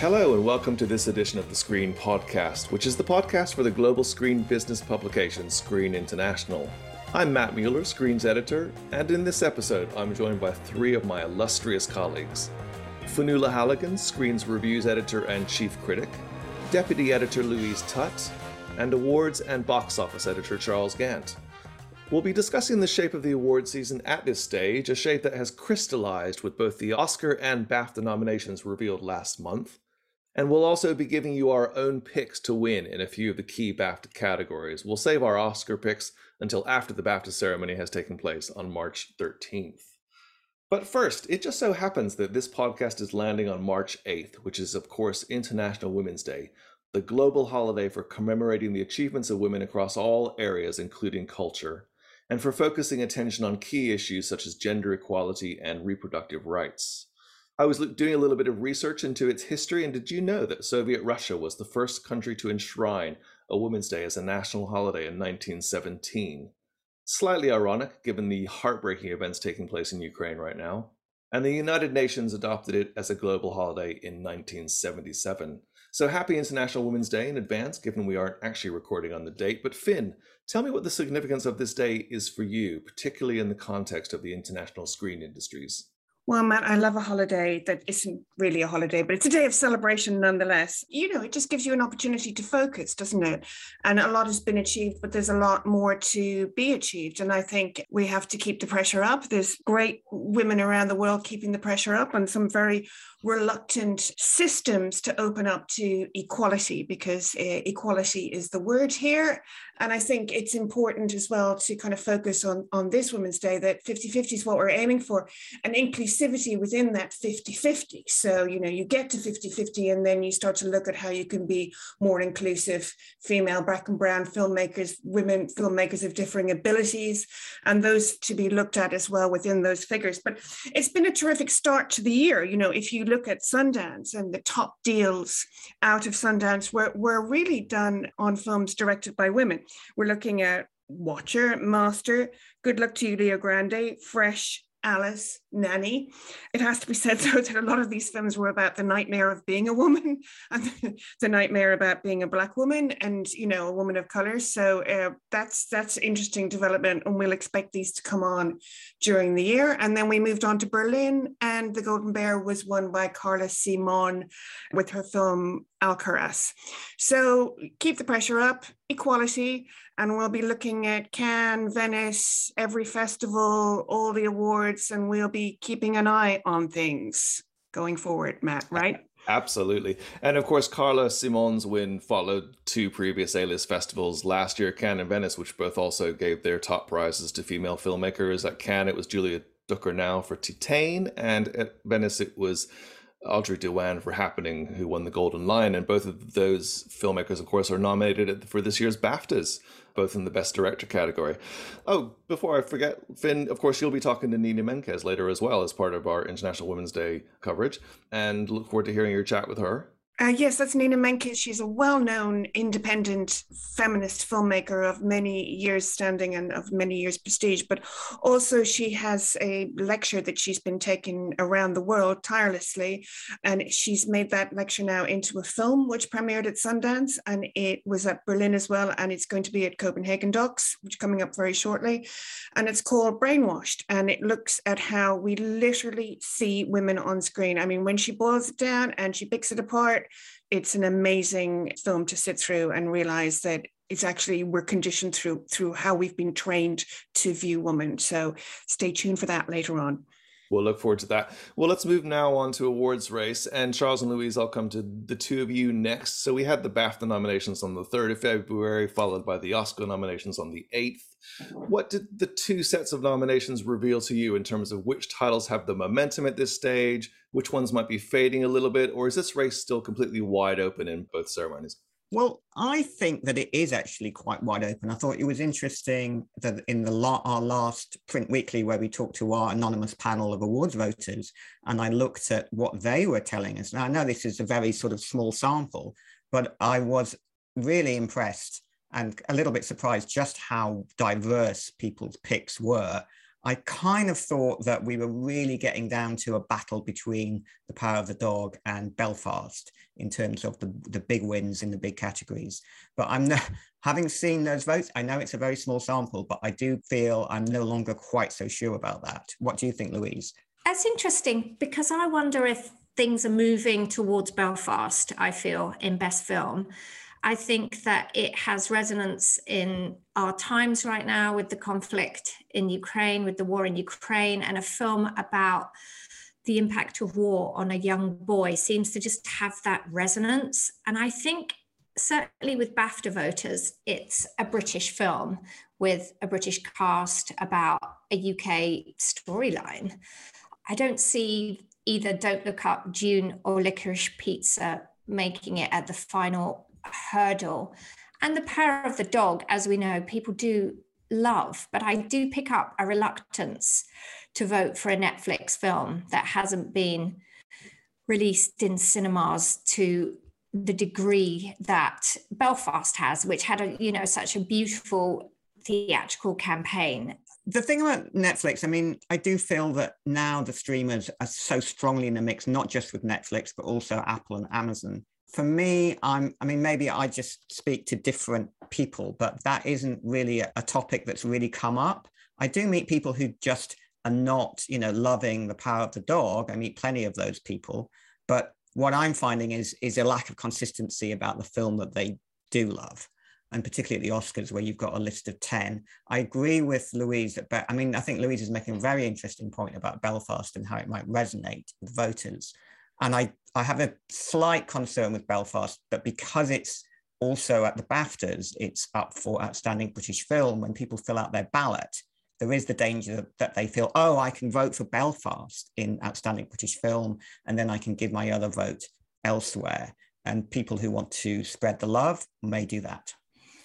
Hello, and welcome to this edition of the Screen Podcast, which is the podcast for the global screen business publication Screen International. I'm Matt Mueller, Screen's editor, and in this episode, I'm joined by three of my illustrious colleagues Fionnuala Halligan, Screen's reviews editor and chief critic, deputy editor Louise Tutt, and awards and box office editor Charles Gant. We'll be discussing the shape of the award season at this stage, a shape that has crystallized with both the Oscar and BAFTA nominations revealed last month. And we'll also be giving you our own picks to win in a few of the key BAFTA categories. We'll save our Oscar picks until after the BAFTA ceremony has taken place on March 13th. But first, it just so happens that this podcast is landing on March 8th, which is, of course, International Women's Day, the global holiday for commemorating the achievements of women across all areas, including culture and for focusing attention on key issues such as gender equality and reproductive rights. I was doing a little bit of research into its history, and did you know that Soviet Russia was the first country to enshrine a Women's Day as a national holiday in 1917? Slightly ironic, given the heartbreaking events taking place in Ukraine right now. And the United Nations adopted it as a global holiday in 1977. So happy International Women's Day in advance, given we aren't actually recording on the date. But Finn, tell me what the significance of this day is for you, particularly in the context of the international screen industries. Well, Matt, I love a holiday that isn't really a holiday, but it's a day of celebration nonetheless. You know, it just gives you an opportunity to focus, doesn't it? And a lot has been achieved, but there's a lot more to be achieved. And I think we have to keep the pressure up. There's great women around the world keeping the pressure up, and some very reluctant systems to open up to equality because uh, equality is the word here. And I think it's important as well to kind of focus on, on this Women's Day that 50 50 is what we're aiming for and inclusivity within that 50 50. So, you know, you get to 50 50 and then you start to look at how you can be more inclusive, female, black and brown filmmakers, women filmmakers of differing abilities, and those to be looked at as well within those figures. But it's been a terrific start to the year. You know, if you look at Sundance and the top deals out of Sundance were, were really done on films directed by women. We're looking at Watcher, Master, Good Luck to You, Leo Grande, Fresh, Alice, Nanny. It has to be said, though, that a lot of these films were about the nightmare of being a woman and the nightmare about being a black woman and, you know, a woman of color. So uh, that's that's interesting development, and we'll expect these to come on during the year. And then we moved on to Berlin, and the Golden Bear was won by Carla Simon with her film Alcarràs. So keep the pressure up, equality, and we'll be looking at Cannes, Venice, every festival, all the awards, and we'll be keeping an eye on things going forward, Matt, right? Absolutely. And of course, Carla Simon's win followed two previous A-list festivals last year, Cannes and Venice, which both also gave their top prizes to female filmmakers. At Cannes, it was Julia Ducournau for Titane, and at Venice, it was Audrey Diwan for Happening, who won the Golden Lion. And both of those filmmakers, of course, are nominated for this year's BAFTAs, both in the Best Director category. Oh, before I forget, Finn, of course, you'll be talking to Nina Menkes later as well as part of our International Women's Day coverage. And look forward to hearing your chat with her. Uh, yes, that's Nina Menkes. She's a well known independent feminist filmmaker of many years standing and of many years prestige, but also she has a lecture that she's been taking around the world tirelessly. And she's made that lecture now into a film, which premiered at Sundance and it was at Berlin as well. And it's going to be at Copenhagen Docs, which is coming up very shortly. And it's called Brainwashed. And it looks at how we literally see women on screen. I mean, when she boils it down and she picks it apart, it's an amazing film to sit through and realize that it's actually we're conditioned through through how we've been trained to view women. So stay tuned for that later on. We'll look forward to that. Well, let's move now on to awards race. And Charles and Louise, I'll come to the two of you next. So we had the BAFTA nominations on the 3rd of February, followed by the Oscar nominations on the 8th. What did the two sets of nominations reveal to you in terms of which titles have the momentum at this stage, which ones might be fading a little bit, or is this race still completely wide open in both ceremonies? Well, I think that it is actually quite wide open. I thought it was interesting that in the la- our last print weekly, where we talked to our anonymous panel of awards voters, and I looked at what they were telling us. Now, I know this is a very sort of small sample, but I was really impressed and a little bit surprised just how diverse people's picks were. I kind of thought that we were really getting down to a battle between The Power of the Dog and Belfast in terms of the, the big wins in the big categories. But I'm having seen those votes, I know it's a very small sample, but I do feel I'm no longer quite so sure about that. What do you think, Louise? That's interesting because I wonder if things are moving towards Belfast, I feel, in Best Film. I think that it has resonance in our times right now with the conflict in Ukraine, with the war in Ukraine, and a film about the impact of war on a young boy seems to just have that resonance. And I think, certainly with BAFTA voters, it's a British film with a British cast about a UK storyline. I don't see either Don't Look Up, Dune, or Licorice Pizza making it at the final hurdle. And the power of the dog, as we know, people do love, but I do pick up a reluctance to vote for a Netflix film that hasn't been released in cinemas to the degree that Belfast has, which had a, you know, such a beautiful theatrical campaign. The thing about Netflix, I mean, I do feel that now the streamers are so strongly in the mix, not just with Netflix, but also Apple and Amazon for me, I'm, I mean, maybe I just speak to different people, but that isn't really a, a topic that's really come up. I do meet people who just are not, you know, loving the power of the dog. I meet plenty of those people. But what I'm finding is, is a lack of consistency about the film that they do love. And particularly at the Oscars, where you've got a list of 10. I agree with Louise that, I mean, I think Louise is making a very interesting point about Belfast and how it might resonate with voters. And I, I have a slight concern with Belfast, but because it's also at the BAFTAs, it's up for Outstanding British Film. When people fill out their ballot, there is the danger that they feel, oh, I can vote for Belfast in Outstanding British Film, and then I can give my other vote elsewhere. And people who want to spread the love may do that.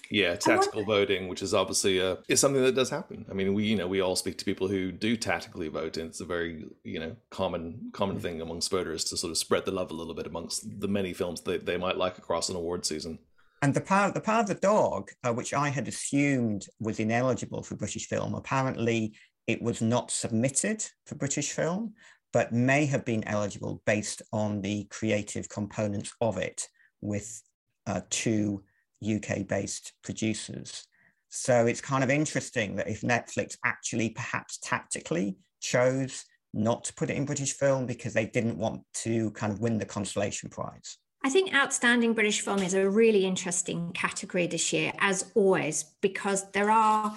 Yeah, tactical voting, which is obviously uh, is something that does happen. I mean, we you know we all speak to people who do tactically vote, and it's a very you know common common thing amongst voters to sort of spread the love a little bit amongst the many films that they might like across an award season. And the power, the power of the dog, uh, which I had assumed was ineligible for British film, apparently it was not submitted for British film, but may have been eligible based on the creative components of it, with uh, two UK based producers. So it's kind of interesting that if Netflix actually perhaps tactically chose not to put it in British film because they didn't want to kind of win the consolation prize. I think outstanding British film is a really interesting category this year, as always, because there are,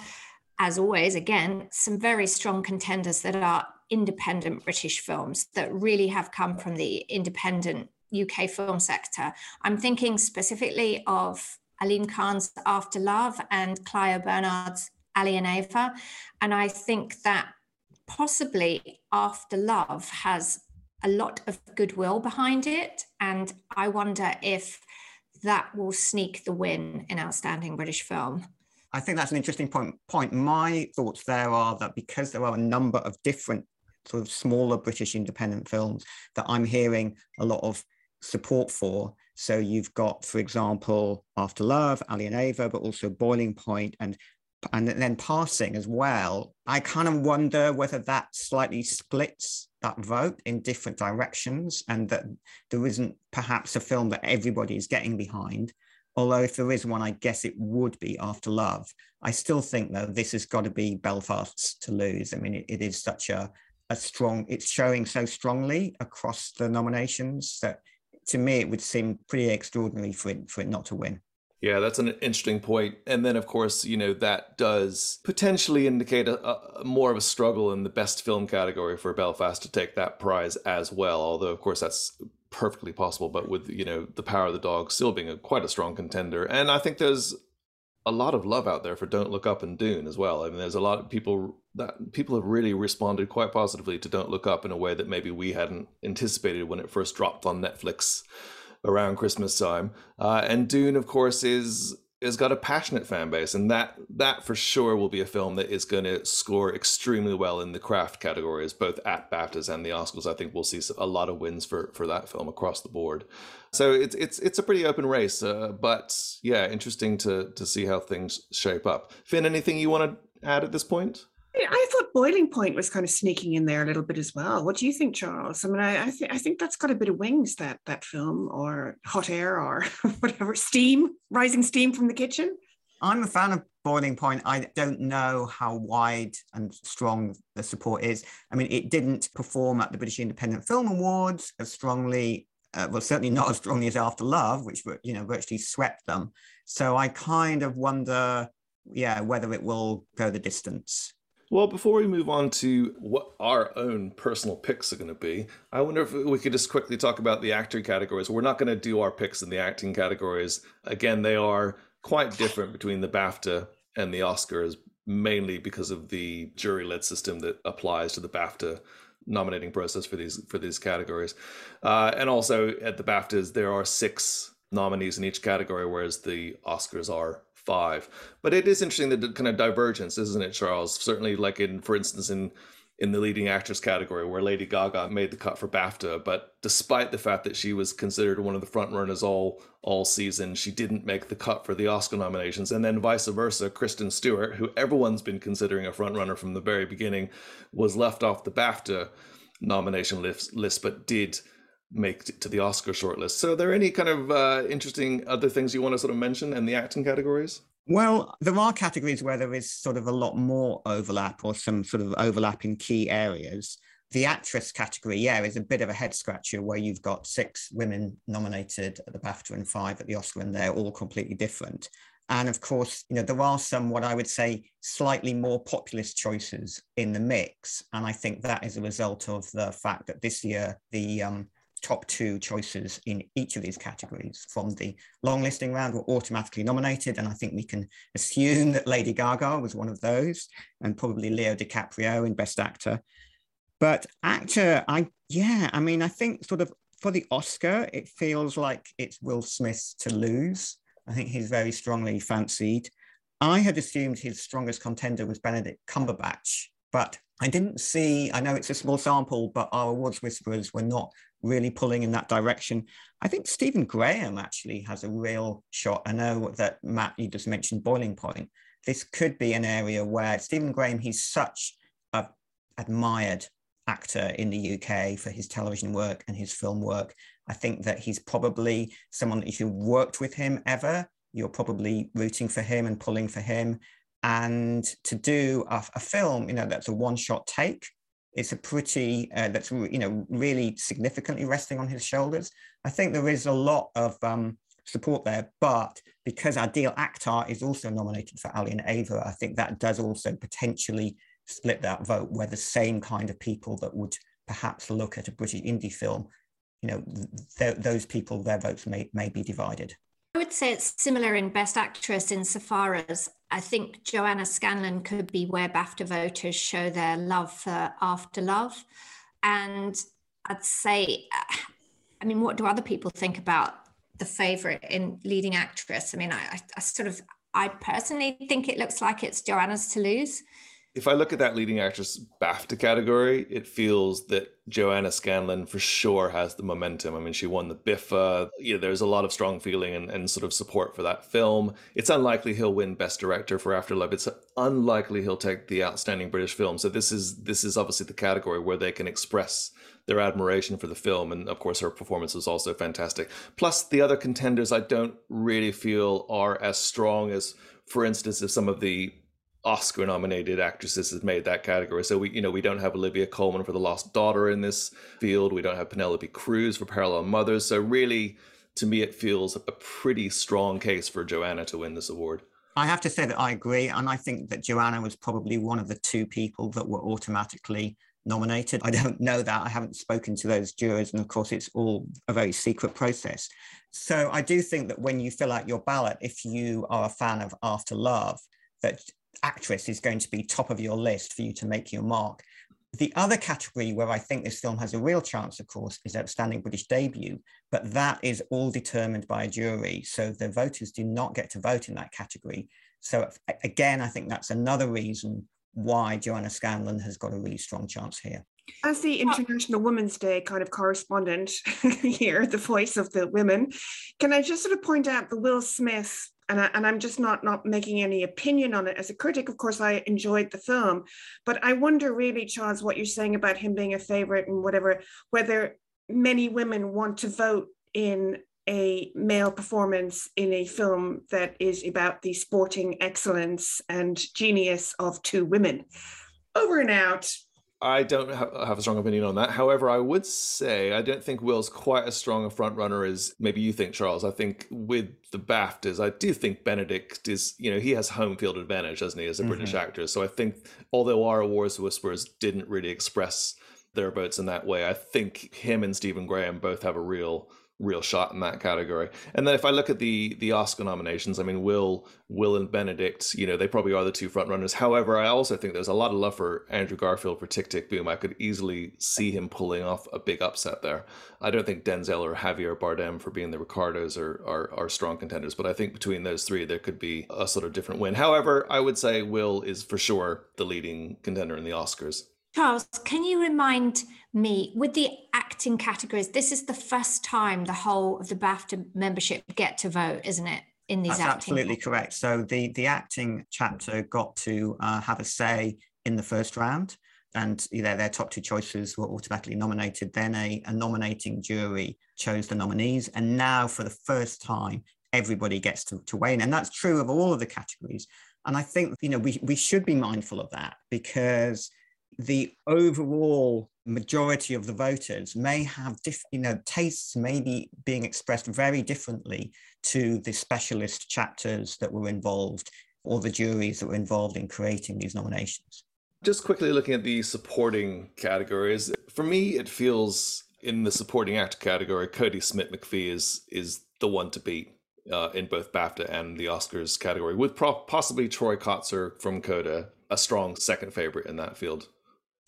as always, again, some very strong contenders that are independent British films that really have come from the independent UK film sector. I'm thinking specifically of Alim Khan's After Love and Clio Barnard's Ali and Ava. And I think that possibly After Love has a lot of goodwill behind it. And I wonder if that will sneak the win in Outstanding British Film. I think that's an interesting point. Point. My thoughts there are that because there are a number of different sort of smaller British independent films that I'm hearing a lot of support for, so you've got, for example, After Love, Ali and Ava, but also Boiling Point and and then passing as well. I kind of wonder whether that slightly splits that vote in different directions and that there isn't perhaps a film that everybody is getting behind. Although if there is one, I guess it would be After Love. I still think though this has got to be Belfast's to lose. I mean, it, it is such a a strong. It's showing so strongly across the nominations that to me, it would seem pretty extraordinary for it, for it not to win. Yeah, that's an interesting point. And then, of course, you know, that does potentially indicate a, a, more of a struggle in the best film category for Belfast to take that prize as well. Although, of course, that's perfectly possible. But with, you know, The Power of the Dog still being a, quite a strong contender. And I think there's a lot of love out there for Don't Look Up and Dune as well. I mean, there's a lot of people that people have really responded quite positively to Don't Look Up in a way that maybe we hadn't anticipated when it first dropped on Netflix around Christmas time. Uh, and Dune, of course, is has got a passionate fan base, and that that for sure will be a film that is going to score extremely well in the craft categories, both at BAFTAs and the Oscars. I think we'll see a lot of wins for for that film across the board. So it's it's it's a pretty open race, uh, but yeah, interesting to to see how things shape up. Finn, anything you want to add at this point? I thought Boiling Point was kind of sneaking in there a little bit as well. What do you think, Charles? I mean, I, I, th- I think that's got a bit of wings that that film, or hot air, or whatever, steam, rising steam from the kitchen. I'm a fan of Boiling Point. I don't know how wide and strong the support is. I mean, it didn't perform at the British Independent Film Awards as strongly, uh, well, certainly not as strongly as After Love, which you know virtually swept them. So I kind of wonder, yeah, whether it will go the distance. Well, before we move on to what our own personal picks are going to be, I wonder if we could just quickly talk about the acting categories. We're not going to do our picks in the acting categories. Again, they are quite different between the BAFTA and the Oscars, mainly because of the jury-led system that applies to the BAFTA nominating process for these for these categories. Uh, and also at the BAFTAs, there are six nominees in each category, whereas the Oscars are five. But it is interesting the kind of divergence, isn't it, Charles? Certainly, like in, for instance, in in the leading actress category, where Lady Gaga made the cut for BAFTA, but despite the fact that she was considered one of the front runners all all season, she didn't make the cut for the Oscar nominations. And then vice versa, Kristen Stewart, who everyone's been considering a front runner from the very beginning, was left off the BAFTA nomination list, list but did make it to the Oscar shortlist. So, are there any kind of uh, interesting other things you want to sort of mention in the acting categories? Well, there are categories where there is sort of a lot more overlap or some sort of overlap in key areas. The actress category, yeah, is a bit of a head scratcher where you've got six women nominated at the BAFTA and five at the Oscar, and they're all completely different. And of course, you know, there are some what I would say slightly more populist choices in the mix. And I think that is a result of the fact that this year the um, top two choices in each of these categories from the long listing round were automatically nominated. And I think we can assume that Lady Gaga was one of those and probably Leo DiCaprio in Best Actor. But actor, I, yeah, I mean, I think sort of for the Oscar, it feels like it's Will Smith to lose. I think he's very strongly fancied. I had assumed his strongest contender was Benedict Cumberbatch, but I didn't see, I know it's a small sample, but our awards whisperers were not really pulling in that direction. I think Stephen Graham actually has a real shot. I know that Matt, you just mentioned Boiling Point. This could be an area where Stephen Graham, he's such a admired actor in the UK for his television work and his film work. I think that he's probably someone that if you worked with him ever, you're probably rooting for him and pulling for him. And to do a, a film, you know, that's a one-shot take, it's a pretty uh, that's you know really significantly resting on his shoulders. I think there is a lot of um, support there, but because Adil Akhtar is also nominated for Ali and Ava, I think that does also potentially split that vote, where the same kind of people that would perhaps look at a British indie film, you know, th- those people, their votes may, may be divided. I would say it's similar in Best Actress insofar as I think Joanna Scanlon could be where BAFTA voters show their love for After Love. And I'd say, I mean, what do other people think about the favorite in leading actress? I mean, I, I sort of, I personally think it looks like it's Joanna's to lose if I look at that leading actress BAFTA category, it feels that Joanna Scanlon for sure has the momentum. I mean, she won the BIFA. You know, there's a lot of strong feeling and, and sort of support for that film. It's unlikely he'll win Best Director for After Love. It's unlikely he'll take the Outstanding British Film. So this is this is obviously the category where they can express their admiration for the film, and of course her performance was also fantastic. Plus, the other contenders I don't really feel are as strong as, for instance, if some of the Oscar nominated actresses has made that category. So we, you know, we don't have Olivia Colman for The Lost Daughter in this field. We don't have Penelope Cruz for Parallel Mothers. So really, to me, it feels a pretty strong case for Joanna to win this award. I have to say that I agree. And I think that Joanna was probably one of the two people that were automatically nominated. I don't know that. I haven't spoken to those jurors. And of course, it's all a very secret process. So I do think that when you fill out your ballot, if you are a fan of After Love, that actress is going to be top of your list for you to make your mark. The other category where I think this film has a real chance, of course, is Outstanding British Debut, but that is all determined by a jury. So the voters do not get to vote in that category. So again, I think that's another reason why Joanna Scanlon has got a really strong chance here. As the International Women's Day kind of correspondent here, the voice of the women, can I just sort of point out the Will Smith and, I, and I'm just not not making any opinion on it. As a critic, of course, I enjoyed the film, but I wonder really, Charles, what you're saying about him being a favorite and whatever, whether many women want to vote in a male performance in a film that is about the sporting excellence and genius of two women. Over and out. I don't have a strong opinion on that. However, I would say I don't think Will's quite as strong a front runner as maybe you think, Charles. I think with the BAFTAs, I do think Benedict is, you know, he has home field advantage, doesn't he, as a mm-hmm. British actor. So I think, although our Awards Whisperers didn't really express their votes in that way, I think him and Stephen Graham both have a real real shot in that category. And then if I look at the the Oscar nominations, I mean Will Will and Benedict, you know, they probably are the two front runners. However, I also think there's a lot of love for Andrew Garfield for Tick Tick Boom. I could easily see him pulling off a big upset there. I don't think Denzel or Javier Bardem for being the Ricardos are, are are strong contenders, but I think between those three there could be a sort of different win. However, I would say Will is for sure the leading contender in the Oscars. Charles, can you remind me with the acting categories? This is the first time the whole of the BAFTA membership get to vote, isn't it? In these That's absolutely categories? correct. So the the acting chapter got to uh, have a say in the first round, and know, their top two choices were automatically nominated. Then a, a nominating jury chose the nominees, and now for the first time, everybody gets to, to weigh in, and that's true of all of the categories. And I think you know we we should be mindful of that because the overall majority of the voters may have diff, you know tastes maybe being expressed very differently to the specialist chapters that were involved or the juries that were involved in creating these nominations just quickly looking at the supporting categories for me it feels in the supporting actor category Kodi Smit-McPhee is is the one to beat uh, in both BAFTA and the Oscars category, with pro- possibly Troy Kotsur from Coda a strong second favorite in that field.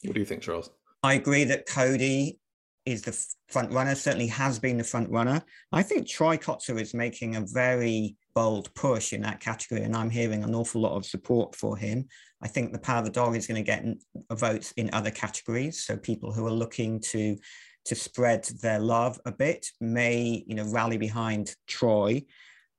What do you think, Charles? I agree that Kodi is the front runner, certainly has been the front runner. I think Troy Kotsur is making a very bold push in that category, and I'm hearing an awful lot of support for him. I think the Power of the Dog is going to get votes in other categories. So people who are looking to to spread their love a bit may, you know, rally behind Troy.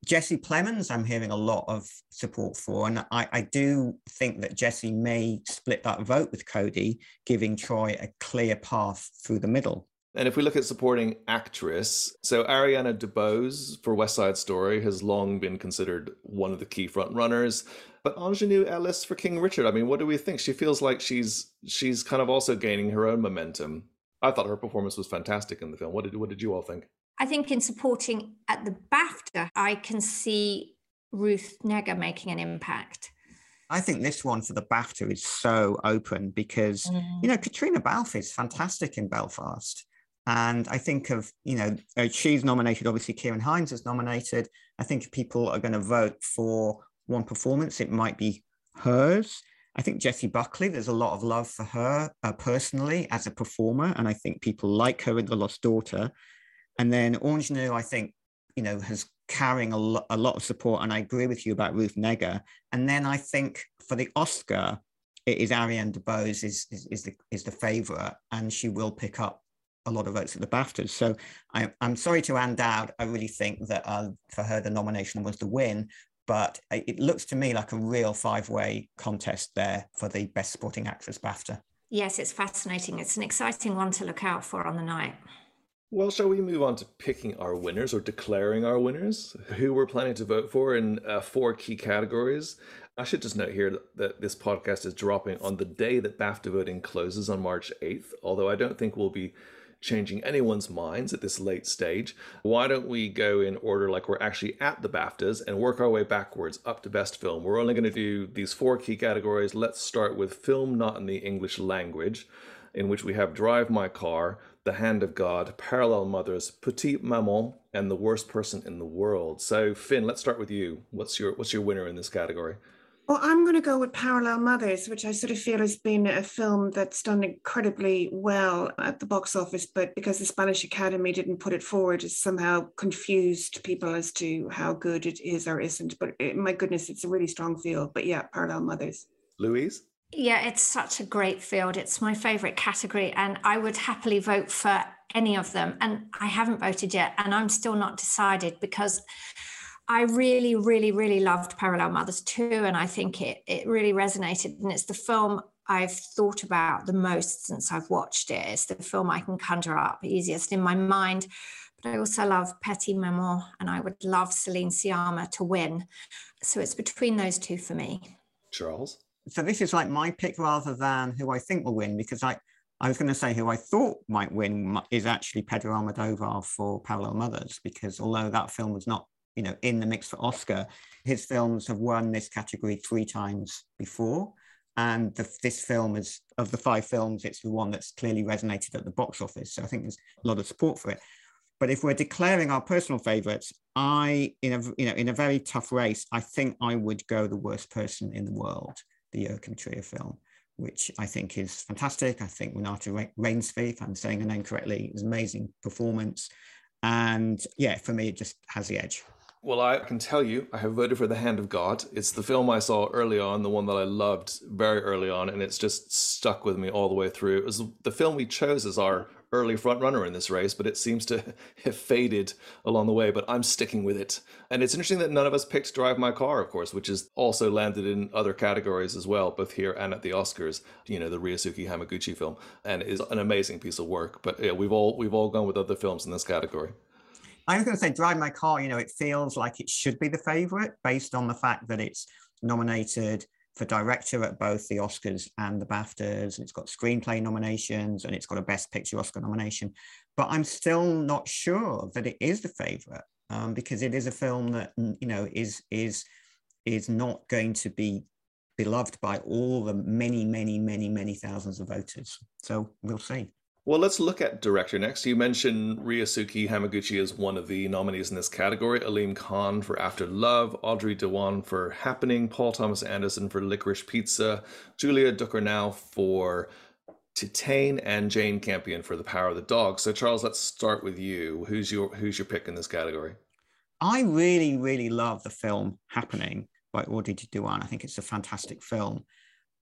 Jesse Plemons, I'm hearing a lot of support for, and I, I, do think that Jesse may split that vote with Kodi, giving Troy a clear path through the middle. And if we look at supporting actress, so Ariana DeBose for West Side Story has long been considered one of the key front runners. But Aunjanue Ellis for King Richard, I mean, what do we think? She feels like she's she's kind of also gaining her own momentum. I thought her performance was fantastic in the film. What did what did you all think? I think in supporting at the BAFTA, I can see Ruth Negga making an impact. I think this one for the BAFTA is so open because, mm. you know, Caitríona Balfe is fantastic in Belfast. And I think of, you know, uh, she's nominated, obviously, Ciarán Hines is nominated. I think if people are going to vote for one performance, it might be hers. I think Jessie Buckley, there's a lot of love for her uh, personally as a performer. And I think people like her in The Lost Daughter. And then Aunjanue, I think, you know, has carrying a, lo- a lot of support. And I agree with you about Ruth Negga. And then I think for the Oscar, it is Ariana DeBose is, is, is the is the favorite, and she will pick up a lot of votes at the BAFTAs. So I, am sorry to Ann Dowd. I really think that uh, for her the nomination was the win, but it looks to me like a real five-way contest there for the Best Supporting Actress BAFTA. Yes, it's fascinating. It's an exciting one to look out for on the night. Well, shall we move on to picking our winners or declaring our winners? Who we're planning to vote for in uh, four key categories. I should just note here that this podcast is dropping on the day that BAFTA voting closes on March 8th, although I don't think we'll be changing anyone's minds at this late stage. Why don't we go in order like we're actually at the BAFTAs and work our way backwards up to best film? We're only going to do these four key categories. Let's start with film not in the English language, in which we have Drive My Car, the Hand of God, Parallel Mothers, Petite Maman, and The Worst Person in the World. So, Finn, let's start with you. What's your what's your winner in this category? Well, I'm going to go with Parallel Mothers, which I sort of feel has been a film that's done incredibly well at the box office, but because the Spanish Academy didn't put it forward, it's somehow confused people as to how good it is or isn't. But it, my goodness, it's a really strong field. But yeah, Parallel Mothers. Louise? Yeah, it's such a great field. It's my favorite category, and I would happily vote for any of them. And I haven't voted yet, and I'm still not decided because I really, really, really loved Parallel Mothers too, and I think it it really resonated. And it's the film I've thought about the most since I've watched it. It's the film I can conjure up easiest in my mind. But I also love Petite Maman, and I would love Celine Sciamma to win. So it's between those two for me. Charles. So this is like my pick rather than who I think will win because I I was going to say who I thought might win is actually Pedro Almodovar for Parallel Mothers, because although that film was not, you know, in the mix for Oscar, his films have won this category three times before. And the, this film is, of the five films, it's the one that's clearly resonated at the box office. So I think there's a lot of support for it. But if we're declaring our personal favorites, I, in a, you know, in a very tough race, I think I would go the worst person in the world, the Joachim Trier film which I think is fantastic. I think Renata Reinsve, if I'm saying her name correctly, is amazing performance. And yeah, for me, it just has the edge. Well, I can tell you, I have voted for The Hand of God. It's the film I saw early on, the one that I loved very early on, and it's just stuck with me all the way through. It was the film we chose as our early front runner in this race, but it seems to have faded along the way. But I'm sticking with it. And it's interesting that none of us picked Drive My Car, of course, which has also landed in other categories as well, both here and at the Oscars. You know, the Ryosuke Hamaguchi film, and is an amazing piece of work. But yeah, we've all we've all gone with other films in this category. I was going to say, Drive My Car. You know, it feels like it should be the favorite based on the fact that it's nominated for director at both the Oscars and the BAFTAs. And it's got screenplay nominations and it's got a Best Picture Oscar nomination. But I'm still not sure that it is the favorite um, because it is a film that you know is is is not going to be beloved by all the many, many, many, many thousands of voters. So we'll see. Well, let's look at director next. You mentioned Ryosuke Hamaguchi as one of the nominees in this category. Alim Khan for After Love, Audrey Diwan for Happening, Paul Thomas Anderson for Licorice Pizza, Julia Ducournau for Titane, and Jane Campion for The Power of the Dog. So, Charles, let's start with you. Who's your who's your pick in this category? I really, really love the film Happening by Audrey Diwan. I think it's a fantastic film.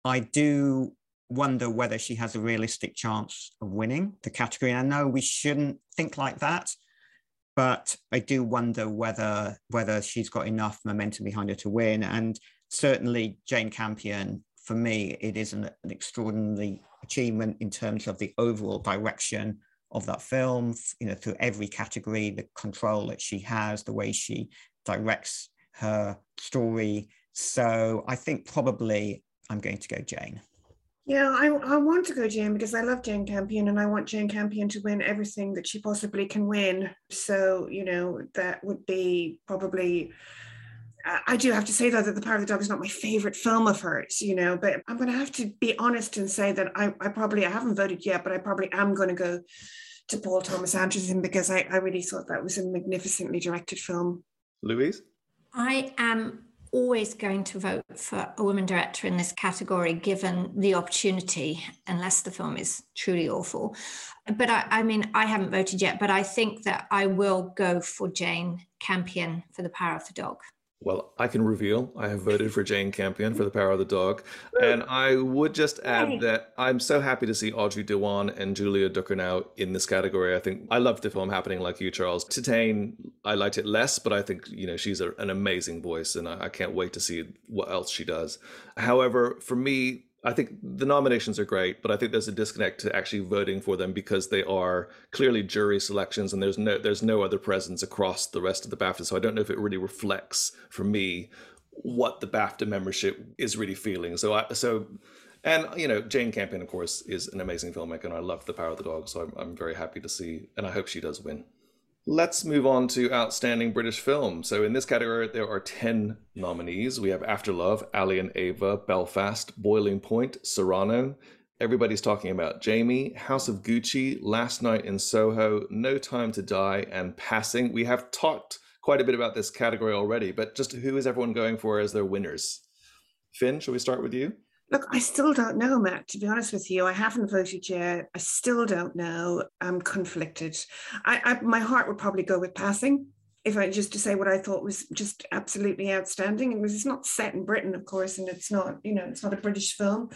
I do wonder whether she has a realistic chance of winning the category. And I know we shouldn't think like that, but I do wonder whether whether she's got enough momentum behind her to win. And certainly Jane Campion, for me, it is an, an extraordinary achievement in terms of the overall direction of that film, you know, through every category, the control that she has, the way she directs her story. So I think probably I'm going to go Jane. Yeah, I, I want to go Jane because I love Jane Campion and I want Jane Campion to win everything that she possibly can win. So, you know, that would be probably. I do have to say though that The Power of the Dog is not my favorite film of hers, you know, but I'm going to have to be honest and say that I, I probably I haven't voted yet, but I probably am going to go to Paul Thomas Anderson because I, I really thought that was a magnificently directed film. Louise? I am always going to vote for a woman director in this category given the opportunity, unless the film is truly awful. But I, I, mean, I haven't voted yet, but I think that I will go for Jane Campion for The Power of the Dog. Well, I can reveal I have voted for Jane Campion for The Power of the Dog. And I would just add that I'm so happy to see Audrey Diwan and Julia Ducournau in this category. I think I loved the film happening like you, Charles. Titane, I liked it less, but I think, you know, she's a, an amazing voice and I, I can't wait to see what else she does. However, for me, I think the nominations are great, but I think there's a disconnect to actually voting for them because they are clearly jury selections, and there's no there's no other presence across the rest of the BAFTA. So I don't know if it really reflects for me what the BAFTA membership is really feeling. So I so. And you know, Jane Campion, of course, is an amazing filmmaker, and I love The Power of the Dog, so I'm, I'm very happy to see, and I hope she does win. Let's move on to Outstanding British Film. So, in this category, there are 10 nominees. We have After Love, Ali and Ava, Belfast, Boiling Point, Cyrano. Everybody's talking about Jamie, House of Gucci, Last Night in Soho, No Time to Die, and Passing. We have talked quite a bit about this category already, but just who is everyone going for as their winners? Finn, shall we start with you? Look, I still don't know, Matt, to be honest with you. I haven't voted yet. I still don't know. I'm conflicted. I, I my heart would probably go with passing if I just to say what I thought was just absolutely outstanding. It was it's not set in Britain, of course, and it's not, you know, it's not a British film,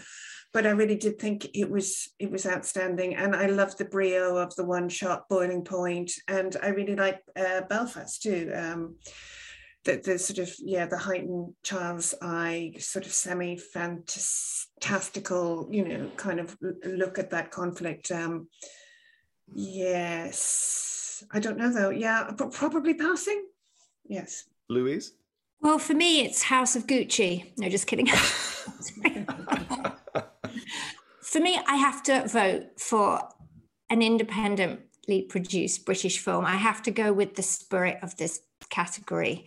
but I really did think it was it was outstanding. And I love the brio of the one shot boiling point, and I really like uh, Belfast too. Um, the, the sort of yeah the heightened child's eye sort of semi fantastical you know kind of look at that conflict um yes. I don't know though. Yeah but probably passing. Yes. Louise? Well for me it's house of gucci. No just kidding. For me i have to vote for an independently produced british film. I have to go with the spirit of this category.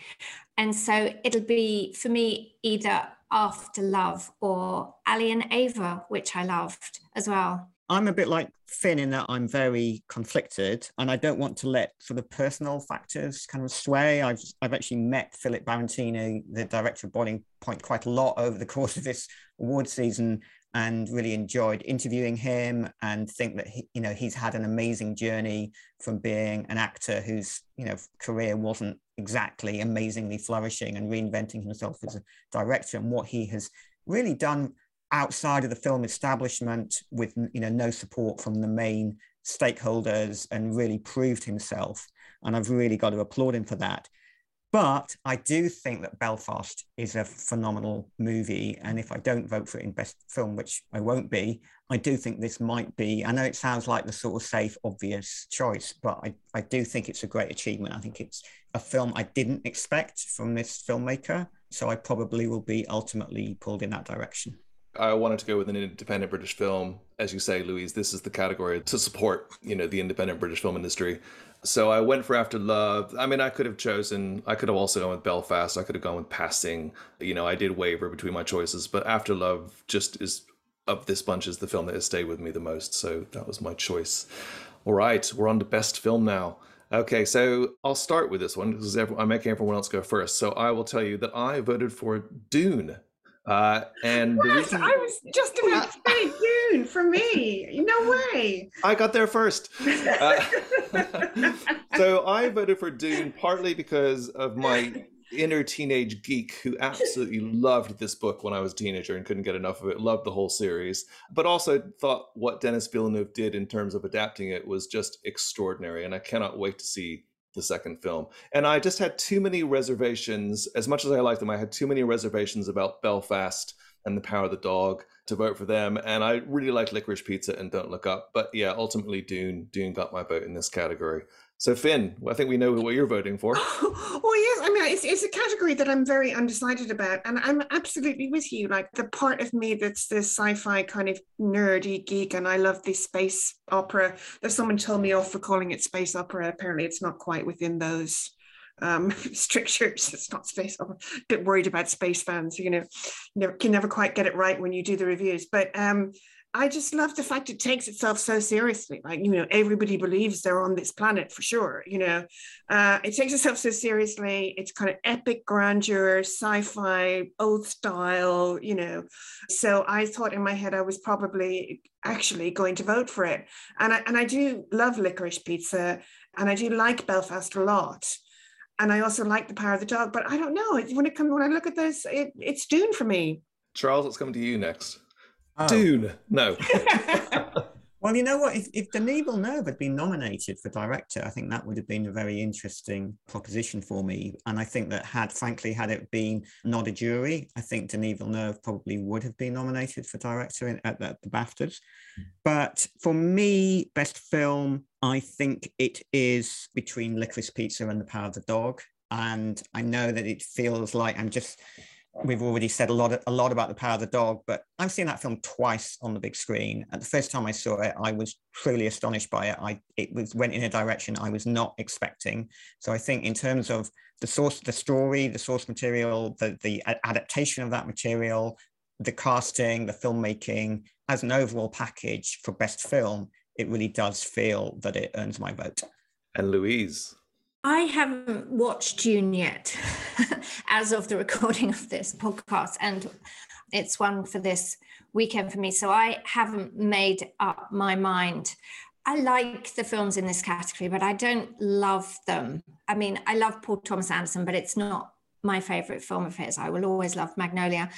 And so it'll be for me either After Love or Ali and Ava, which I loved as well. I'm a bit like Finn in that I'm very conflicted and I don't want to let sort of personal factors kind of sway. I've I've actually met Philip Barantini, the director of Boiling Point, quite a lot over the course of this award season and really enjoyed interviewing him and think that he, you know he's had an amazing journey from being an actor whose you know career wasn't exactly amazingly flourishing and reinventing himself as a director and what he has really done outside of the film establishment with you know no support from the main stakeholders and really proved himself and I've really got to applaud him for that but I do think that Belfast is a phenomenal movie. And if I don't vote for it in best film, which I won't be, I do think this might be. I know it sounds like the sort of safe, obvious choice, but I, I do think it's a great achievement. I think it's a film I didn't expect from this filmmaker. So I probably will be ultimately pulled in that direction. I wanted to go with an independent British film. As you say, Louise, this is the category to support, you know, the independent British film industry. So I went for After Love. I mean, I could have chosen, I could have also gone with Belfast. I could have gone with Passing. You know, I did waver between my choices, but After Love just is, of this bunch, is the film that has stayed with me the most. So that was my choice. All right, we're on to best film now. Okay, so I'll start with this one because I'm making everyone else go first. So I will tell you that I voted for Dune uh, and what? Reason... I was just about to say Dune for me. No way. I got there first. Uh, so I voted for Dune partly because of my inner teenage geek who absolutely loved this book when I was a teenager and couldn't get enough of it, loved the whole series, but also thought what Denis Villeneuve did in terms of adapting it was just extraordinary. And I cannot wait to see the second film. And I just had too many reservations. As much as I liked them, I had too many reservations about Belfast and The Power of the Dog to vote for them. And I really liked Licorice Pizza and Don't Look Up. But yeah, ultimately, Dune Dune got my vote in this category. So Finn, I think we know what you're voting for. well, yes, I mean it's, it's a category that I'm very undecided about, and I'm absolutely with you. Like the part of me that's the sci-fi kind of nerdy geek, and I love this space opera. There's someone told me off for calling it space opera. Apparently, it's not quite within those um, strictures. It's not space opera. A bit worried about space fans. You know, you never can never quite get it right when you do the reviews, but. um I just love the fact it takes itself so seriously. Like, you know, everybody believes they're on this planet for sure. You know, uh, it takes itself so seriously. It's kind of epic grandeur, sci fi, old style, you know. So I thought in my head I was probably actually going to vote for it. And I, and I do love licorice pizza and I do like Belfast a lot. And I also like the power of the dog, but I don't know. When it comes, when I look at this, it, it's Dune for me. Charles, what's coming to you next? Oh. Dune. No. well, you know what? If, if Denis Villeneuve had been nominated for director, I think that would have been a very interesting proposition for me. And I think that had, frankly, had it been not a jury, I think Denis Villeneuve probably would have been nominated for director in, at, at the BAFTAs. But for me, best film, I think it is between Licorice Pizza and The Power of the Dog. And I know that it feels like I'm just we've already said a lot a lot about the power of the dog but i've seen that film twice on the big screen. And the first time i saw it i was truly astonished by it. I it was went in a direction i was not expecting. So i think in terms of the source the story the source material the the adaptation of that material the casting the filmmaking as an overall package for best film it really does feel that it earns my vote. And louise I haven't watched Dune yet as of the recording of this podcast, and it's one for this weekend for me. So I haven't made up my mind. I like the films in this category, but I don't love them. I mean, I love Paul Thomas Anderson, but it's not my favorite film of his. I will always love Magnolia.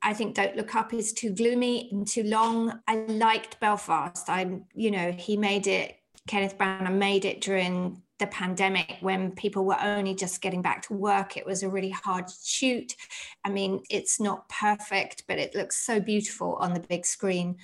I think Don't Look Up is too gloomy and too long. I liked Belfast. I'm, you know, he made it, Kenneth Branagh made it during the pandemic when people were only just getting back to work. It was a really hard shoot. I mean, it's not perfect, but it looks so beautiful on the big screen.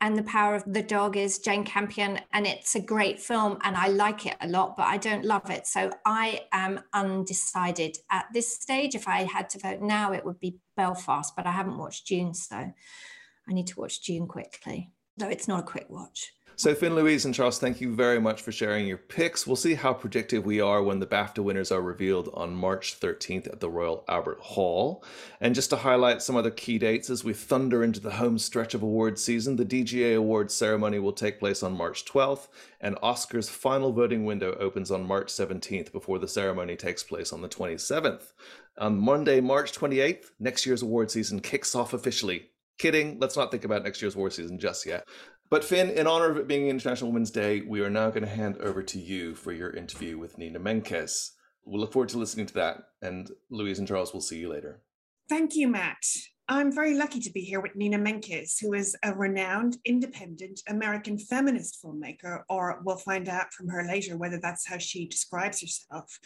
And The Power of the Dog is Jane Campion, and it's a great film, and I like it a lot, but I don't love it. So I am undecided at this stage. If I had to vote now, it would be Belfast, but I haven't watched Dune, so I need to watch Dune quickly, though it's not a quick watch. So, Finn, Louise, and Charles, thank you very much for sharing your picks. We'll see how predictive we are when the BAFTA winners are revealed on March 13th at the Royal Albert Hall. And just to highlight some other key dates as we thunder into the home stretch of awards season, the DGA Awards ceremony will take place on March 12th, and Oscars' final voting window opens on March 17th before the ceremony takes place on the 27th. On Monday, March 28th, next year's award season kicks off officially. Kidding, let's not think about next year's award season just yet. But Finn, in honor of it being International Women's Day, we are now going to hand over to you for your interview with Nina Menkes. We'll look forward to listening to that, and Louise and Charles we'll see you later. Thank you, Matt. I'm very lucky to be here with Nina Menkes, who is a renowned independent American feminist filmmaker, or we'll find out from her later whether that's how she describes herself.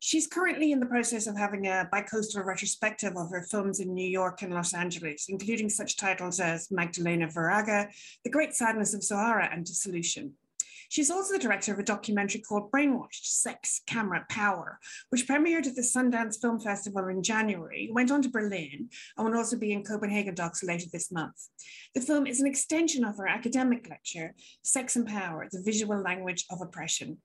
She's currently in the process of having a bicoastal retrospective of her films in New York and Los Angeles, including such titles as Magdalena Viraga, The Great Sadness of Zohara, and Dissolution. She's also the director of a documentary called Brainwashed Sex, Camera, Power, which premiered at the Sundance Film Festival in January, went on to Berlin, and will also be in Copenhagen Docs later this month. The film is an extension of her academic lecture, Sex and Power, the Visual Language of Oppression.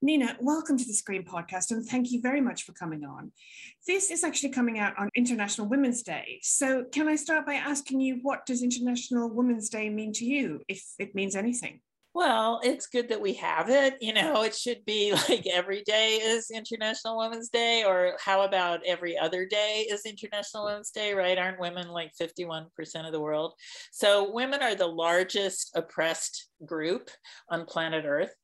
Nina, welcome to the Screen Podcast, and thank you very much for coming on. This is actually coming out on International Women's Day. So, can I start by asking you what does International Women's Day mean to you, if it means anything? Well, it's good that we have it. You know, it should be like every day is International Women's Day, or how about every other day is International Women's Day, right? Aren't women like 51% of the world? So, women are the largest oppressed group on planet Earth.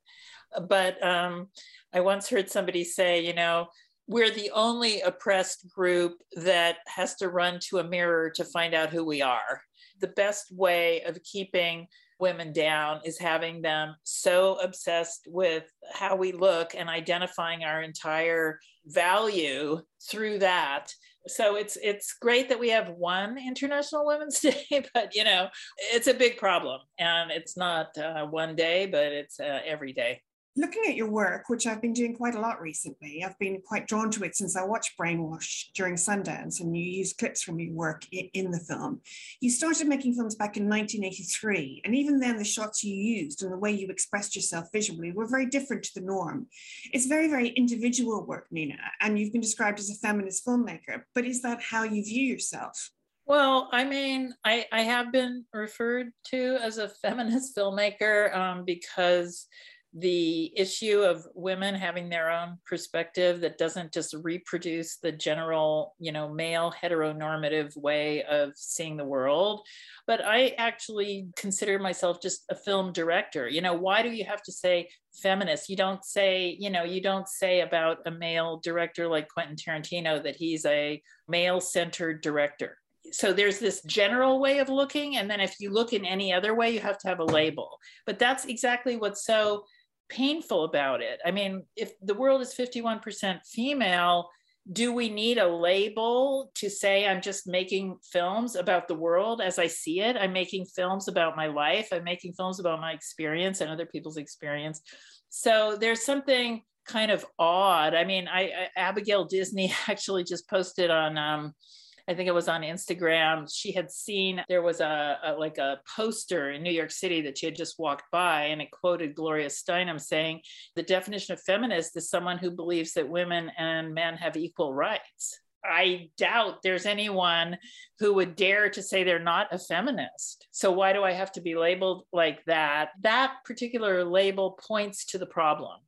But um, I once heard somebody say, you know, we're the only oppressed group that has to run to a mirror to find out who we are. The best way of keeping women down is having them so obsessed with how we look and identifying our entire value through that. So it's it's great that we have one international women's day but you know it's a big problem. And it's not uh, one day but it's uh, every day looking at your work, which I've been doing quite a lot recently, I've been quite drawn to it since I watched Brainwash during Sundance, and you used clips from your work in the film. You started making films back in 1983, and even then, the shots you used and the way you expressed yourself visually were very different to the norm. It's very, very individual work, Nina, and you've been described as a feminist filmmaker, but is that how you view yourself? Well, I mean, I, I have been referred to as a feminist filmmaker um, because the issue of women having their own perspective that doesn't just reproduce the general you know male heteronormative way of seeing the world but i actually consider myself just a film director. You know why do you have to say feminist? You don't say you know you don't say about a male director like quentin tarantino that he's a male centered director. So there's this general way of looking and then if you look in any other way you have to have a label. But that's exactly what's so painful about it. I mean, if the world is 51% female, do we need a label to say I'm just making films about the world as I see it? I'm making films about my life. I'm making films about my experience and other people's experience. So there's something kind of odd. I mean, I, I Abigail Disney actually just posted on um, I think it was on Instagram. She had seen there was a, a, like a poster in New York City that she had just walked by, and it quoted Gloria Steinem saying, "The definition of feminist is someone who believes that women and men have equal rights." I doubt there's anyone who would dare to say they're not a feminist. So why do I have to be labeled like that? That particular label points to the problem.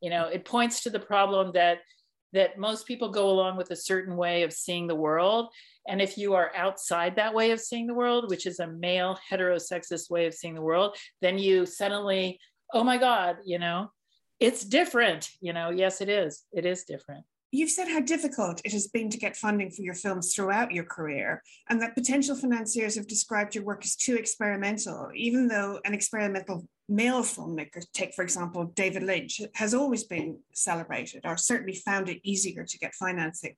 You know, it points to the problem that that most people go along with a certain way of seeing the world. And if you are outside that way of seeing the world, which is a male heterosexist way of seeing the world, then you suddenly, oh my God, you know, it's different. You know, yes, it is. It is different. You've said how difficult it has been to get funding for your films throughout your career, and that potential financiers have described your work as too experimental, even though an experimental male filmmakers, take for example David Lynch, has always been celebrated or certainly found it easier to get financing.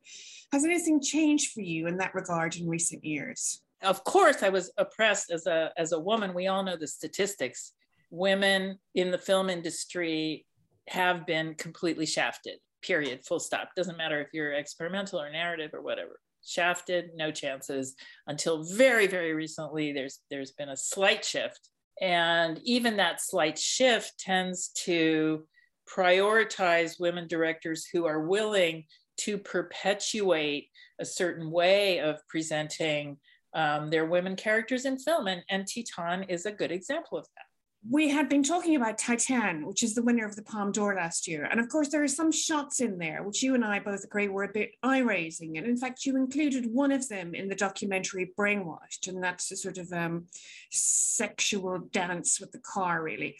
Has anything changed for you in that regard in recent years? Of course, I was oppressed as a as a woman. We all know the statistics. Women in the film industry have been completely shafted. Period. Full stop. Doesn't matter if you're experimental or narrative or whatever shafted no chances until very very recently there's there's been a slight shift and even that slight shift tends to prioritize women directors who are willing to perpetuate a certain way of presenting um, their women characters in film. And, and Titane is a good example of that we had been talking about Titane, which is the winner of the Palme d'Or last year. And of course, there are some shots in there which you and I both agree were a bit eye raising. And in fact, you included one of them in the documentary Brainwashed, and that's a sort of um, sexual dance with the car, really.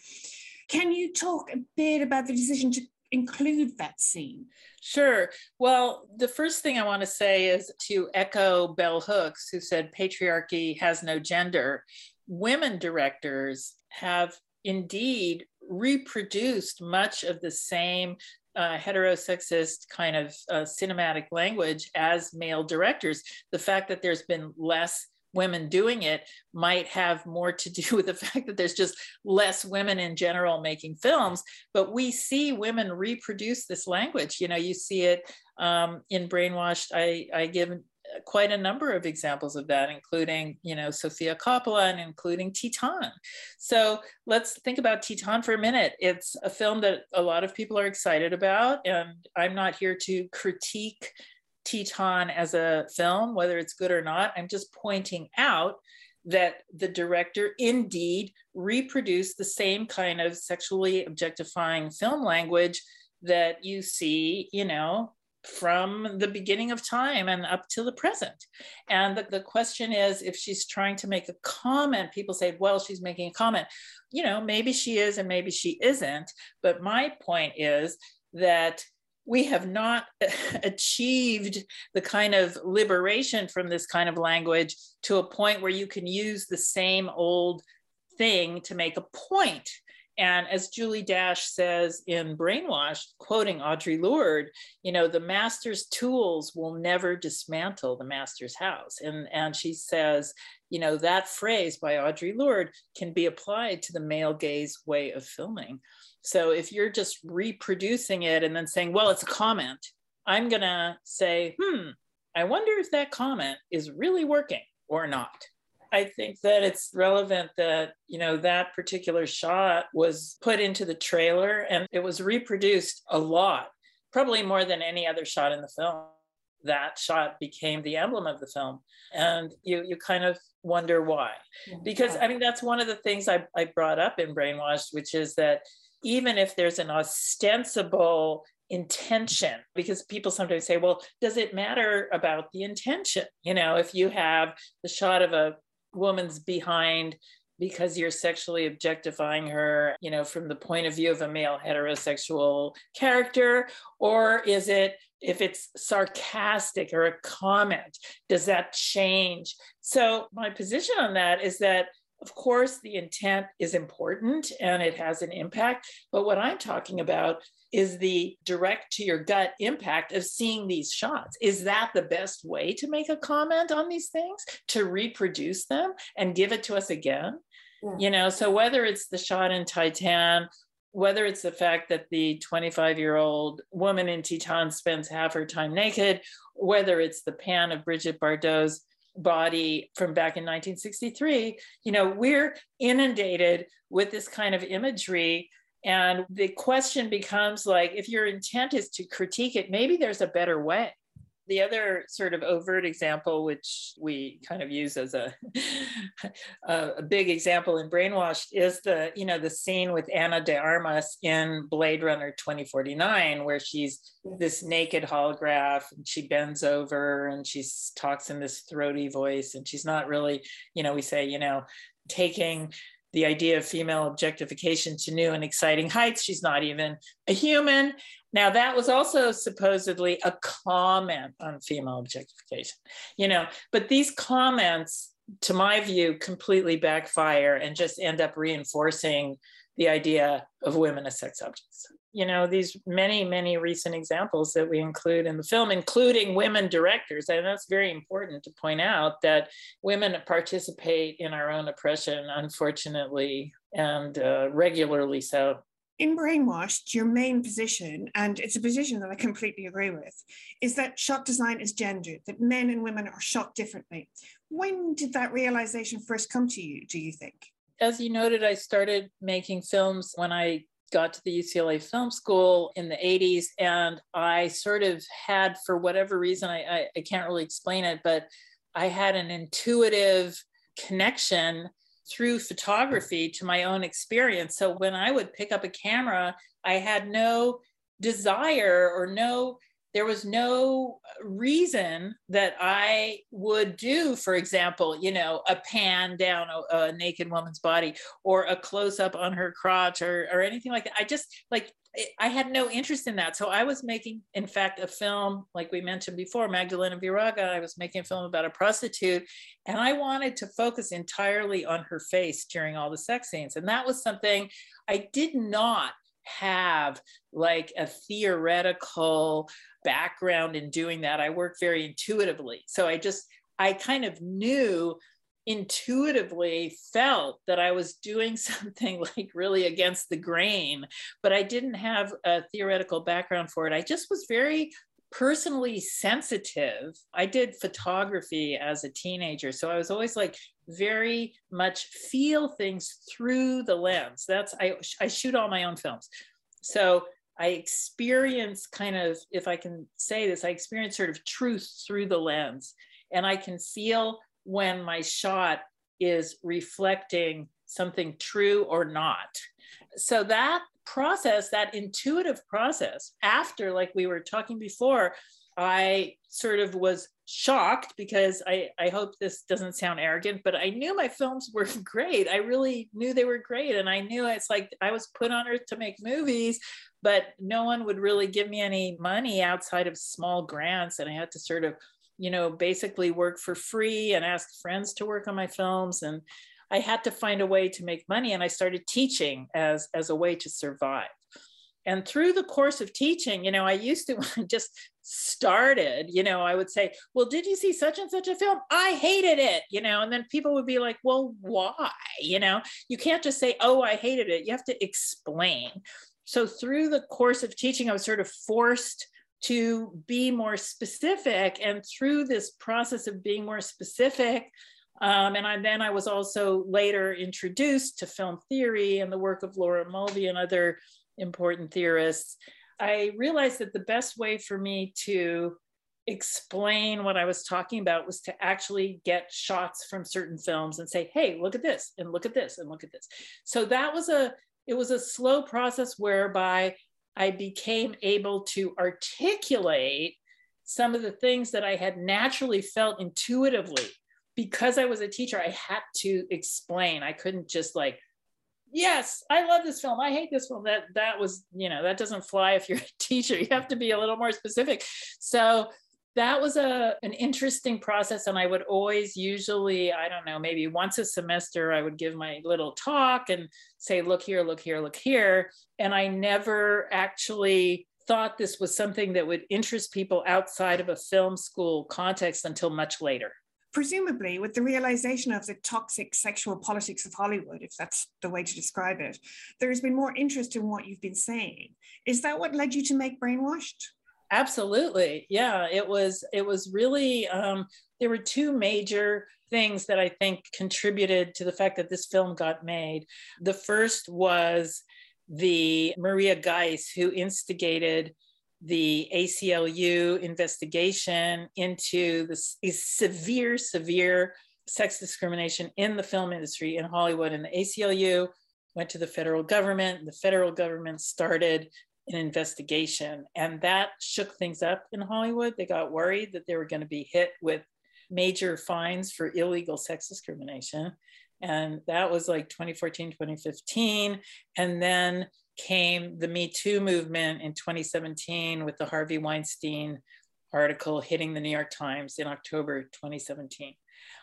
Can you talk a bit about the decision to include that scene? Sure. Well, the first thing I want to say is to echo Bell Hooks, who said patriarchy has no gender. Women directors have indeed reproduced much of the same uh, heterosexist kind of uh, cinematic language as male directors. The fact that there's been less women doing it might have more to do with the fact that there's just less women in general making films but we see women reproduce this language you know you see it um, in brainwashed i i give quite a number of examples of that, including, you know, Sofia Coppola and including Titane. So let's think about Titane for a minute. It's a film that a lot of people are excited about, and I'm not here to critique Titane as a film, whether it's good or not. I'm just pointing out that the director indeed reproduced the same kind of sexually objectifying film language that you see, you know, from the beginning of time and up to the present. And the, the question is if she's trying to make a comment, people say, well, she's making a comment. You know, maybe she is and maybe she isn't. But my point is that we have not achieved the kind of liberation from this kind of language to a point where you can use the same old thing to make a point and as Julie Dash says in Brainwashed, quoting Audre Lorde, you know, the master's tools will never dismantle the master's house. And, and she says, you know, that phrase by Audre Lorde can be applied to the male gaze way of filming. So if you're just reproducing it and then saying, well, it's a comment, I'm going to say, hmm, I wonder if that comment is really working or not. I think that it's relevant that, you know, that particular shot was put into the trailer and it was reproduced a lot, probably more than any other shot in the film. That shot became the emblem of the film. And you you kind of wonder why. Because I mean that's one of the things I, I brought up in Brainwashed, which is that even if there's an ostensible intention because people sometimes say well does it matter about the intention you know if you have the shot of a woman's behind because you're sexually objectifying her, you know, from the point of view of a male heterosexual character? Or is it, if it's sarcastic or a comment, does that change? So, my position on that is that of course, the intent is important and it has an impact. But what I'm talking about is the direct to your gut impact of seeing these shots. Is that the best way to make a comment on these things? To reproduce them and give it to us again? Yeah. You know, so whether it's the shot in Titane, whether it's the fact that the 25 year old woman in Titane spends half her time naked, whether it's the pan of Brigitte Bardot's body from back in 1963, you know, we're inundated with this kind of imagery. And the question becomes like, if your intent is to critique it, maybe there's a better way. The other sort of overt example, which we kind of use as a, a big example in Brainwashed, is the you know the scene with Ana de Armas in Blade Runner 2049, where she's this naked holograph and she bends over and she talks in this throaty voice, and she's not really, you know, we say, you know, taking the idea of female objectification to new and exciting heights. She's not even a human. Now, that was also supposedly a comment on female objectification, you know, but these comments, to my view, completely backfire and just end up reinforcing the idea of women as sex objects. You know, these many, many recent examples that we include in the film, including women directors. And that's very important to point out that women participate in our own oppression, unfortunately, and uh, regularly so. In Brainwashed, your main position, and it's a position that I completely agree with, is that shot design is gendered, that men and women are shot differently. When did that realization first come to you, do you think? as you noted, I started making films when I got to the UCLA Film School in the 80s. And I sort of had, for whatever reason, I, I, I can't really explain it, but I had an intuitive connection through photography to my own experience. So when I would pick up a camera, I had no desire or no there was no reason that I would do, for example, you know, a pan down a, a naked woman's body or a close up on her crotch or, or anything like that. I just like, I had no interest in that. So I was making, in fact, a film, like we mentioned before, Magdalena Viraga. I was making a film about a prostitute, and I wanted to focus entirely on her face during all the sex scenes. And that was something I did not have like a theoretical background in doing that. I work very intuitively. So I just, I kind of knew intuitively felt that I was doing something like really against the grain, but I didn't have a theoretical background for it. I just was very personally sensitive. I did photography as a teenager, so I was always like very much feel things through the lens. That's I I shoot all my own films. So I experience kind of, if I can say this, I experience sort of truth through the lens. And I can feel when my shot is reflecting something true or not. So that process, that intuitive process, after, like we were talking before, I sort of was shocked because I, I hope this doesn't sound arrogant, but I knew my films were great. I really knew they were great. And I knew it's like I was put on earth to make movies, but no one would really give me any money outside of small grants. And I had to sort of, you know, basically work for free and ask friends to work on my films. And I had to find a way to make money. And I started teaching as, as a way to survive. And through the course of teaching, you know, I used to I just started, you know, I would say, Well, did you see such and such a film? I hated it, you know, and then people would be like, Well, why? You know, you can't just say, Oh, I hated it. You have to explain. So through the course of teaching, I was sort of forced to be more specific. And through this process of being more specific, um, and I, then I was also later introduced to film theory and the work of Laura Mulvey and other important theorists. I realized that the best way for me to explain what I was talking about was to actually get shots from certain films and say, hey, look at this, and look at this, and look at this. So that was a it was a slow process whereby I became able to articulate some of the things that I had naturally felt intuitively. Because I was a teacher, I had to explain. I couldn't just like, yes, I love this film. I hate this film. That that was, you know, that doesn't fly if you're a teacher. You have to be a little more specific. So that was a an interesting process and i would always usually i don't know maybe once a semester i would give my little talk and say look here look here look here and i never actually thought this was something that would interest people outside of a film school context until much later presumably with the realization of the toxic sexual politics of hollywood if that's the way to describe it there has been more interest in what you've been saying. Is that what led you to make brainwashed? Absolutely. Yeah it was it was really um, there were two major things that i think contributed to the fact that this film got made. The first was the maria giese who instigated the aclu investigation into this severe severe sex discrimination in the film industry in hollywood and the aclu went to the federal government the federal government started an investigation. And that shook things up in Hollywood. They got worried that they were going to be hit with major fines for illegal sex discrimination. And that was like 2014, 2015. And then came the Me Too movement in 2017 with the Harvey Weinstein article hitting the New York Times in October 2017.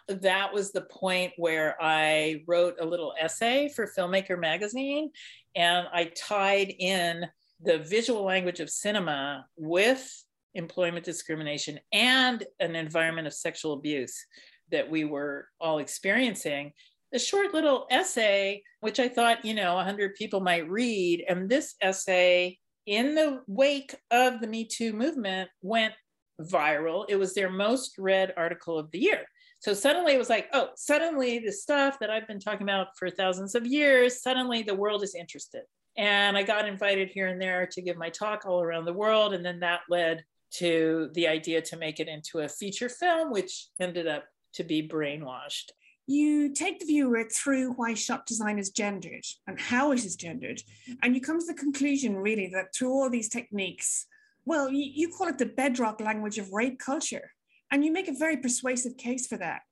That was the point where I wrote a little essay for Filmmaker Magazine, and I tied in the visual language of cinema with employment discrimination and an environment of sexual abuse that we were all experiencing a short little essay which i thought you know 100 people might read. And this essay in the wake of the me too movement went viral. It was their most read article of the year. So suddenly it was like oh suddenly the stuff that i've been talking about for thousands of years suddenly the world is interested. And i got invited here and there to give my talk all around the world. And then that led to the idea to make it into a feature film, which ended up to be brainwashed. You take the viewer through why shot design is gendered and how it is gendered. And you come to the conclusion, really, that through all these techniques, well, you, you call it the bedrock language of rape culture. And you make a very persuasive case for that.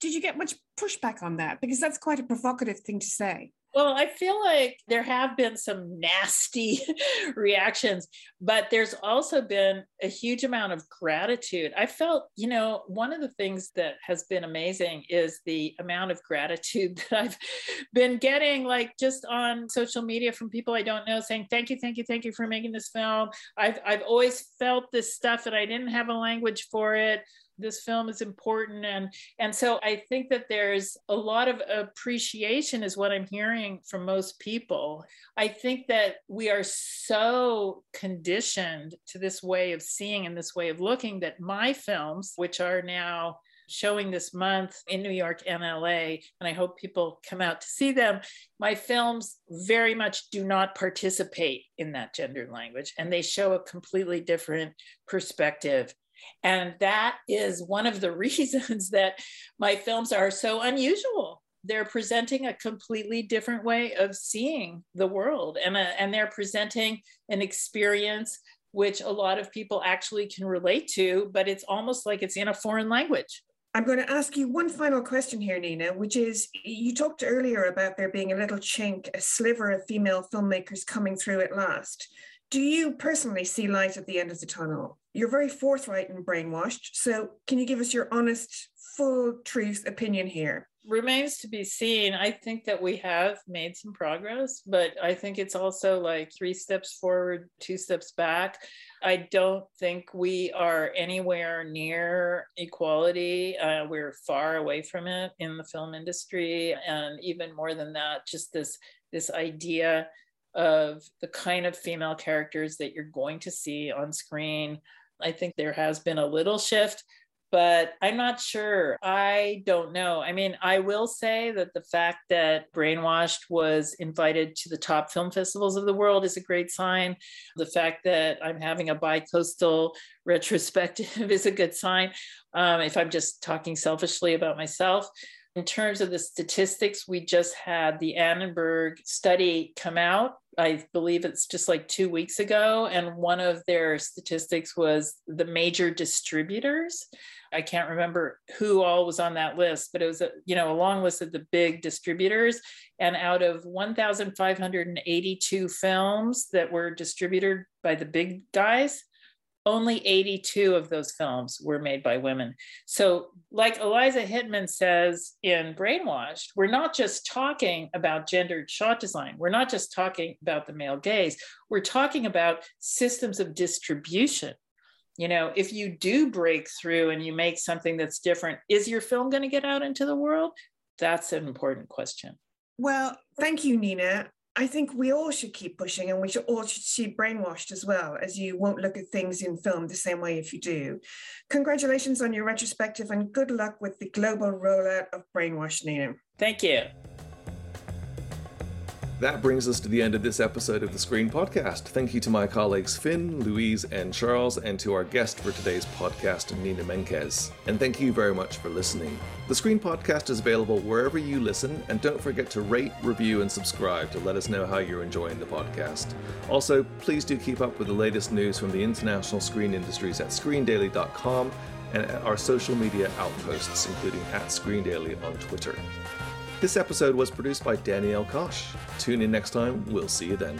Did you get much pushback on that? Because that's quite a provocative thing to say. Well, I feel like there have been some nasty reactions, but there's also been a huge amount of gratitude. I felt, you know, one of the things that has been amazing is the amount of gratitude that I've been getting, like just on social media from people I don't know saying, thank you, thank you, thank you for making this film. I've, I've always felt this stuff and I didn't have a language for it this film is important and and so i think that there's a lot of appreciation is what i'm hearing from most people i think that we are so conditioned to this way of seeing and this way of looking that my films which are now showing this month in New York and LA, and I hope people come out to see them. My films very much do not participate in that gendered language, and they show a completely different perspective and that is one of the reasons that my films are so unusual. They're presenting a completely different way of seeing the world, and, a, and they're presenting an experience which a lot of people actually can relate to, but it's almost like it's in a foreign language. I'm going to ask you one final question here, Nina, which is you talked earlier about there being a little chink, a sliver of female filmmakers coming through at last. Do you personally see light at the end of the tunnel? You're very forthright and brainwashed. So, can you give us your honest, full truth opinion here? Remains to be seen. I think that we have made some progress, but I think it's also like three steps forward, two steps back. I don't think we are anywhere near equality. Uh, we're far away from it in the film industry. And even more than that, just this, this idea of the kind of female characters that you're going to see on screen. I think there has been a little shift, but I'm not sure. I don't know. I mean, I will say that the fact that Brainwashed was invited to the top film festivals of the world is a great sign. The fact that I'm having a bi coastal retrospective is a good sign. Um, if I'm just talking selfishly about myself, in terms of the statistics, we just had the Annenberg study come out. I believe it's just like two weeks ago. And one of their statistics was the major distributors. I can't remember who all was on that list, but it was a you know a long list of the big distributors. And out of 1,582 films that were distributed by the big guys, only 82 of those films were made by women. So, like Eliza Hittman says in Brainwashed, we're not just talking about gendered shot design. We're not just talking about the male gaze. We're talking about systems of distribution. You know, if you do break through and you make something that's different, is your film going to get out into the world? That's an important question. Well, thank you, Nina. I think we all should keep pushing and we should all should see brainwashed as well, as you won't look at things in film the same way if you do. Congratulations on your retrospective and good luck with the global rollout of Brainwashed, Nina. Thank you. That brings us to the end of this episode of the Screen Podcast. Thank you to my colleagues Finn, Louise, and Charles, and to our guest for today's podcast, Nina Menkes. And thank you very much for listening. The Screen Podcast is available wherever you listen, and don't forget to rate, review, and subscribe to let us know how you're enjoying the podcast. Also, please do keep up with the latest news from the international screen industries at screendaily.com and at our social media outposts, including at ScreenDaily on Twitter. This episode was produced by Danielle Kosh. Tune in next time. We'll see you then.